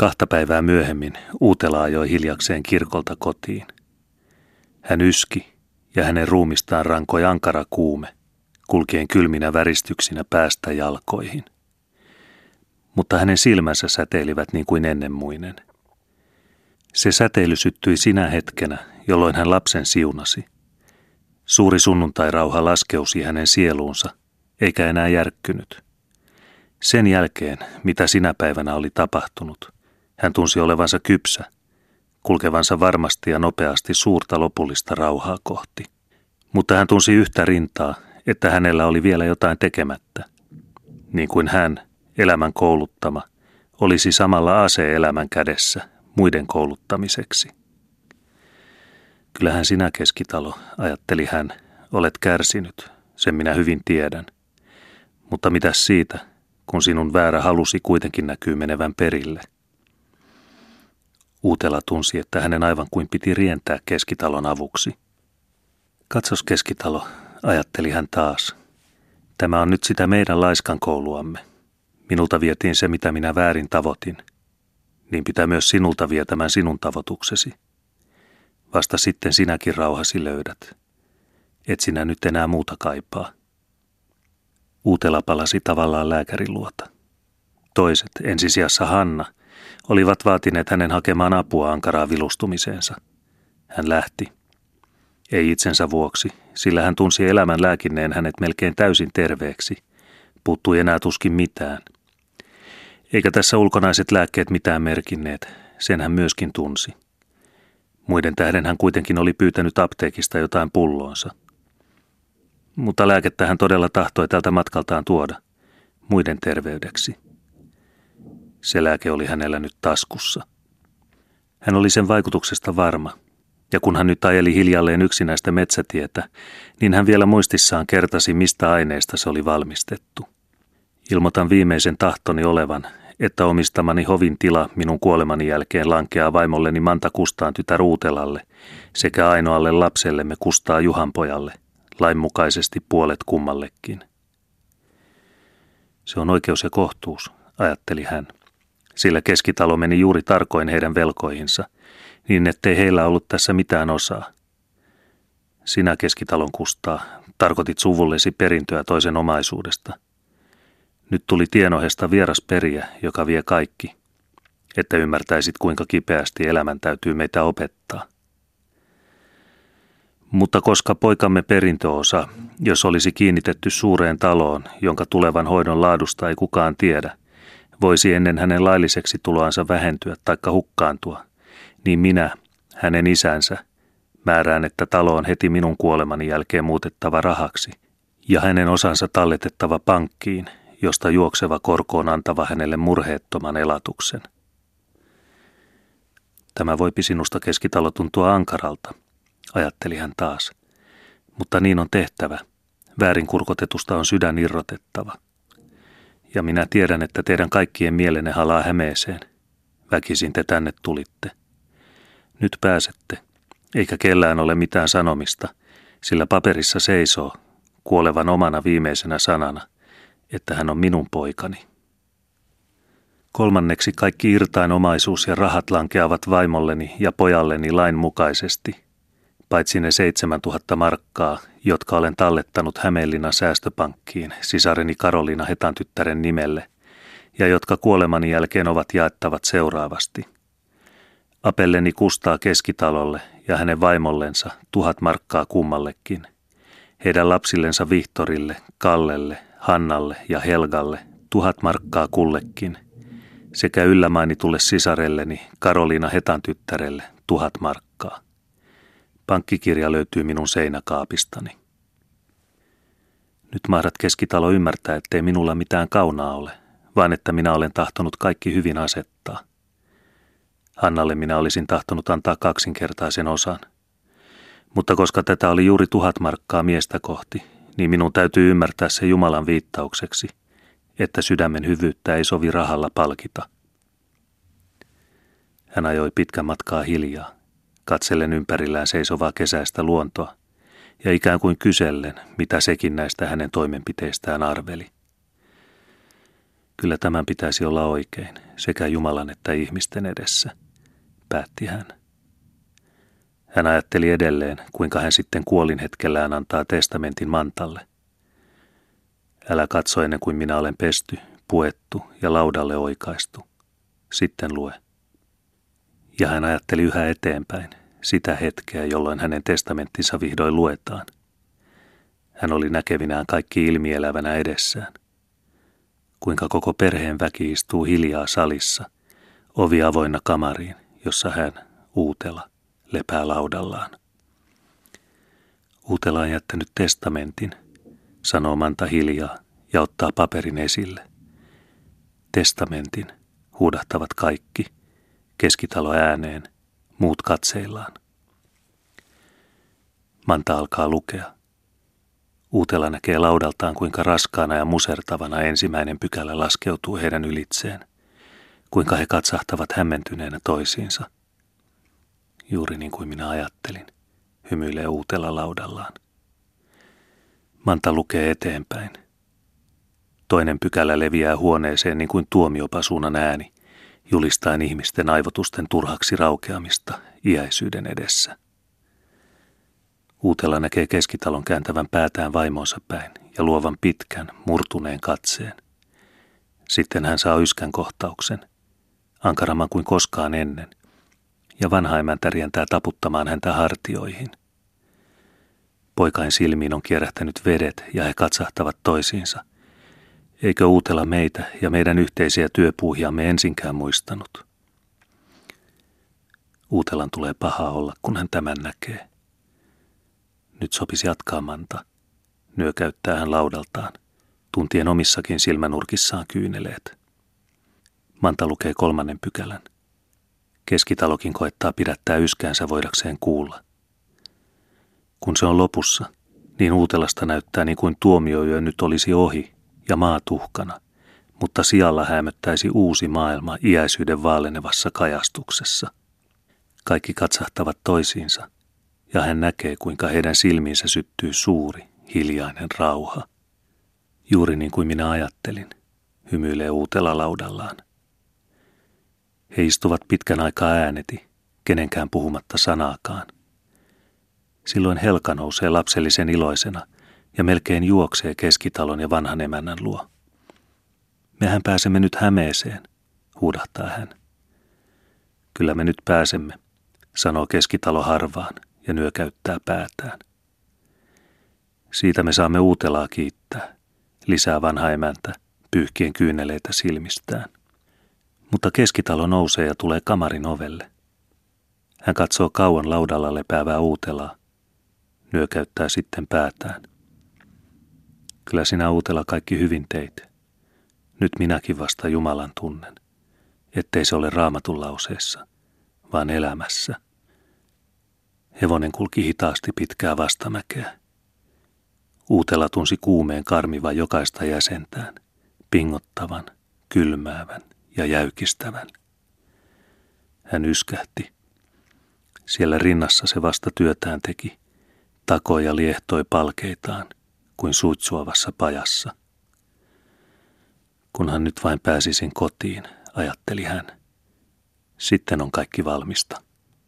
Kahta päivää myöhemmin Uutela ajoi hiljakseen kirkolta kotiin. Hän yski ja hänen ruumistaan rankoi ankara kuume, kulkien kylminä väristyksinä päästä jalkoihin. Mutta hänen silmänsä säteilivät niin kuin ennen muinen. Se säteily syttyi sinä hetkenä, jolloin hän lapsen siunasi. Suuri sunnuntai-rauha laskeusi hänen sieluunsa, eikä enää järkkynyt. Sen jälkeen, mitä sinä päivänä oli tapahtunut, hän tunsi olevansa kypsä, kulkevansa varmasti ja nopeasti suurta lopullista rauhaa kohti. Mutta hän tunsi yhtä rintaa, että hänellä oli vielä jotain tekemättä. Niin kuin hän, elämän kouluttama, olisi samalla ase elämän kädessä muiden kouluttamiseksi. Kyllähän sinä keskitalo, ajatteli hän, olet kärsinyt, sen minä hyvin tiedän. Mutta mitä siitä, kun sinun väärä halusi kuitenkin näkyy menevän perille? Uutela tunsi, että hänen aivan kuin piti rientää keskitalon avuksi. Katsos keskitalo, ajatteli hän taas. Tämä on nyt sitä meidän laiskan kouluamme. Minulta vietiin se, mitä minä väärin tavoitin. Niin pitää myös sinulta vietämään sinun tavoituksesi. Vasta sitten sinäkin rauhasi löydät. Et sinä nyt enää muuta kaipaa. Uutela palasi tavallaan lääkärin luota. Toiset, ensisijassa Hanna, olivat vaatineet hänen hakemaan apua ankaraa vilustumiseensa. Hän lähti. Ei itsensä vuoksi, sillä hän tunsi elämän lääkinneen hänet melkein täysin terveeksi. Puuttui enää tuskin mitään. Eikä tässä ulkonaiset lääkkeet mitään merkinneet, sen hän myöskin tunsi. Muiden tähden hän kuitenkin oli pyytänyt apteekista jotain pulloonsa. Mutta lääkettä hän todella tahtoi tältä matkaltaan tuoda, muiden terveydeksi. Se lääke oli hänellä nyt taskussa. Hän oli sen vaikutuksesta varma, ja kun hän nyt ajeli hiljalleen yksinäistä metsätietä, niin hän vielä muistissaan kertasi, mistä aineesta se oli valmistettu. Ilmoitan viimeisen tahtoni olevan, että omistamani hovin tila minun kuolemani jälkeen lankeaa vaimolleni Manta Kustaan tytär Uutelalle sekä ainoalle lapsellemme Kustaa Juhanpojalle, lainmukaisesti puolet kummallekin. Se on oikeus ja kohtuus, ajatteli hän sillä keskitalo meni juuri tarkoin heidän velkoihinsa, niin ettei heillä ollut tässä mitään osaa. Sinä keskitalon kustaa, tarkoitit suvullesi perintöä toisen omaisuudesta. Nyt tuli tienohesta vieras periä, joka vie kaikki, että ymmärtäisit kuinka kipeästi elämän täytyy meitä opettaa. Mutta koska poikamme perintöosa, jos olisi kiinnitetty suureen taloon, jonka tulevan hoidon laadusta ei kukaan tiedä, voisi ennen hänen lailliseksi tuloansa vähentyä taikka hukkaantua, niin minä, hänen isänsä, määrään, että talo on heti minun kuolemani jälkeen muutettava rahaksi ja hänen osansa talletettava pankkiin, josta juokseva korko on antava hänelle murheettoman elatuksen. Tämä voipi sinusta keskitalo tuntua ankaralta, ajatteli hän taas. Mutta niin on tehtävä. Väärin kurkotetusta on sydän irrotettava – ja minä tiedän, että teidän kaikkien mielenne halaa Hämeeseen. Väkisin te tänne tulitte. Nyt pääsette, eikä kellään ole mitään sanomista, sillä paperissa seisoo, kuolevan omana viimeisenä sanana, että hän on minun poikani. Kolmanneksi kaikki irtain omaisuus ja rahat lankeavat vaimolleni ja pojalleni lain mukaisesti – paitsi ne 7000 markkaa, jotka olen tallettanut Hämeenlinnan säästöpankkiin sisareni Karoliina Hetan tyttären nimelle, ja jotka kuolemani jälkeen ovat jaettavat seuraavasti. Apelleni kustaa keskitalolle ja hänen vaimollensa tuhat markkaa kummallekin. Heidän lapsillensa Vihtorille, Kallelle, Hannalle ja Helgalle tuhat markkaa kullekin – sekä yllämainitulle sisarelleni Karoliina Hetan tyttärelle tuhat markkaa. Pankkikirja löytyy minun seinäkaapistani. Nyt mahdat keskitalo ymmärtää, ettei minulla mitään kaunaa ole, vaan että minä olen tahtonut kaikki hyvin asettaa. Hannalle minä olisin tahtonut antaa kaksinkertaisen osan. Mutta koska tätä oli juuri tuhat markkaa miestä kohti, niin minun täytyy ymmärtää se Jumalan viittaukseksi, että sydämen hyvyyttä ei sovi rahalla palkita. Hän ajoi pitkän matkaa hiljaa katsellen ympärillään seisovaa kesäistä luontoa ja ikään kuin kysellen, mitä sekin näistä hänen toimenpiteistään arveli. Kyllä tämän pitäisi olla oikein, sekä Jumalan että ihmisten edessä, päätti hän. Hän ajatteli edelleen, kuinka hän sitten kuolin hetkellään antaa testamentin mantalle. Älä katso ennen kuin minä olen pesty, puettu ja laudalle oikaistu. Sitten lue. Ja hän ajatteli yhä eteenpäin, sitä hetkeä, jolloin hänen testamenttinsa vihdoin luetaan. Hän oli näkevinään kaikki ilmielävänä edessään. Kuinka koko perheen väki istuu hiljaa salissa, ovi avoinna kamariin, jossa hän, Uutela, lepää laudallaan. Uutela on jättänyt testamentin, sanoo Manta hiljaa ja ottaa paperin esille. Testamentin, huudahtavat kaikki, keskitalo ääneen, muut katseillaan. Manta alkaa lukea. Uutela näkee laudaltaan, kuinka raskaana ja musertavana ensimmäinen pykälä laskeutuu heidän ylitseen, kuinka he katsahtavat hämmentyneenä toisiinsa – juuri niin kuin minä ajattelin, hymyilee uutella laudallaan. Manta lukee eteenpäin. Toinen pykälä leviää huoneeseen niin kuin tuomiopasuunan ääni, julistaen ihmisten aivotusten turhaksi raukeamista iäisyyden edessä. Uutella näkee keskitalon kääntävän päätään vaimonsa päin ja luovan pitkän, murtuneen katseen. Sitten hän saa yskän kohtauksen, ankaramman kuin koskaan ennen, ja vanha emäntä rientää taputtamaan häntä hartioihin. Poikain silmiin on kierähtänyt vedet ja he katsahtavat toisiinsa. Eikö uutella meitä ja meidän yhteisiä työpuuhiamme ensinkään muistanut? Uutelan tulee paha olla, kun hän tämän näkee. Nyt sopisi jatkaa manta. Nyökäyttää hän laudaltaan, tuntien omissakin silmänurkissaan kyyneleet. Manta lukee kolmannen pykälän. Keskitalokin koettaa pidättää yskäänsä voidakseen kuulla. Kun se on lopussa, niin Uutelasta näyttää niin kuin tuomioyö nyt olisi ohi ja maa tuhkana, mutta sijalla hämöttäisi uusi maailma iäisyyden vaalenevassa kajastuksessa. Kaikki katsahtavat toisiinsa, ja hän näkee, kuinka heidän silmiinsä syttyy suuri, hiljainen rauha. Juuri niin kuin minä ajattelin, hymyilee uutella laudallaan. He istuvat pitkän aikaa ääneti, kenenkään puhumatta sanaakaan. Silloin Helka nousee lapsellisen iloisena ja melkein juoksee keskitalon ja vanhan emännän luo. Mehän pääsemme nyt Hämeeseen, huudahtaa hän. Kyllä me nyt pääsemme, sanoo keskitalo harvaan ja nyökäyttää päätään. Siitä me saamme uutelaa kiittää, lisää vanha emäntä, pyyhkien kyyneleitä silmistään mutta keskitalo nousee ja tulee kamarin ovelle. Hän katsoo kauan laudalla lepäävää uutelaa, nyökäyttää sitten päätään. Kyllä sinä uutela kaikki hyvin teit. Nyt minäkin vasta Jumalan tunnen, ettei se ole raamatun lauseessa, vaan elämässä. Hevonen kulki hitaasti pitkää vastamäkeä. Uutela tunsi kuumeen karmiva jokaista jäsentään, pingottavan, kylmäävän, ja jäykistävän. Hän yskähti. Siellä rinnassa se vasta työtään teki, takoi ja liehtoi palkeitaan kuin suitsuavassa pajassa. Kunhan nyt vain pääsisin kotiin, ajatteli hän. Sitten on kaikki valmista.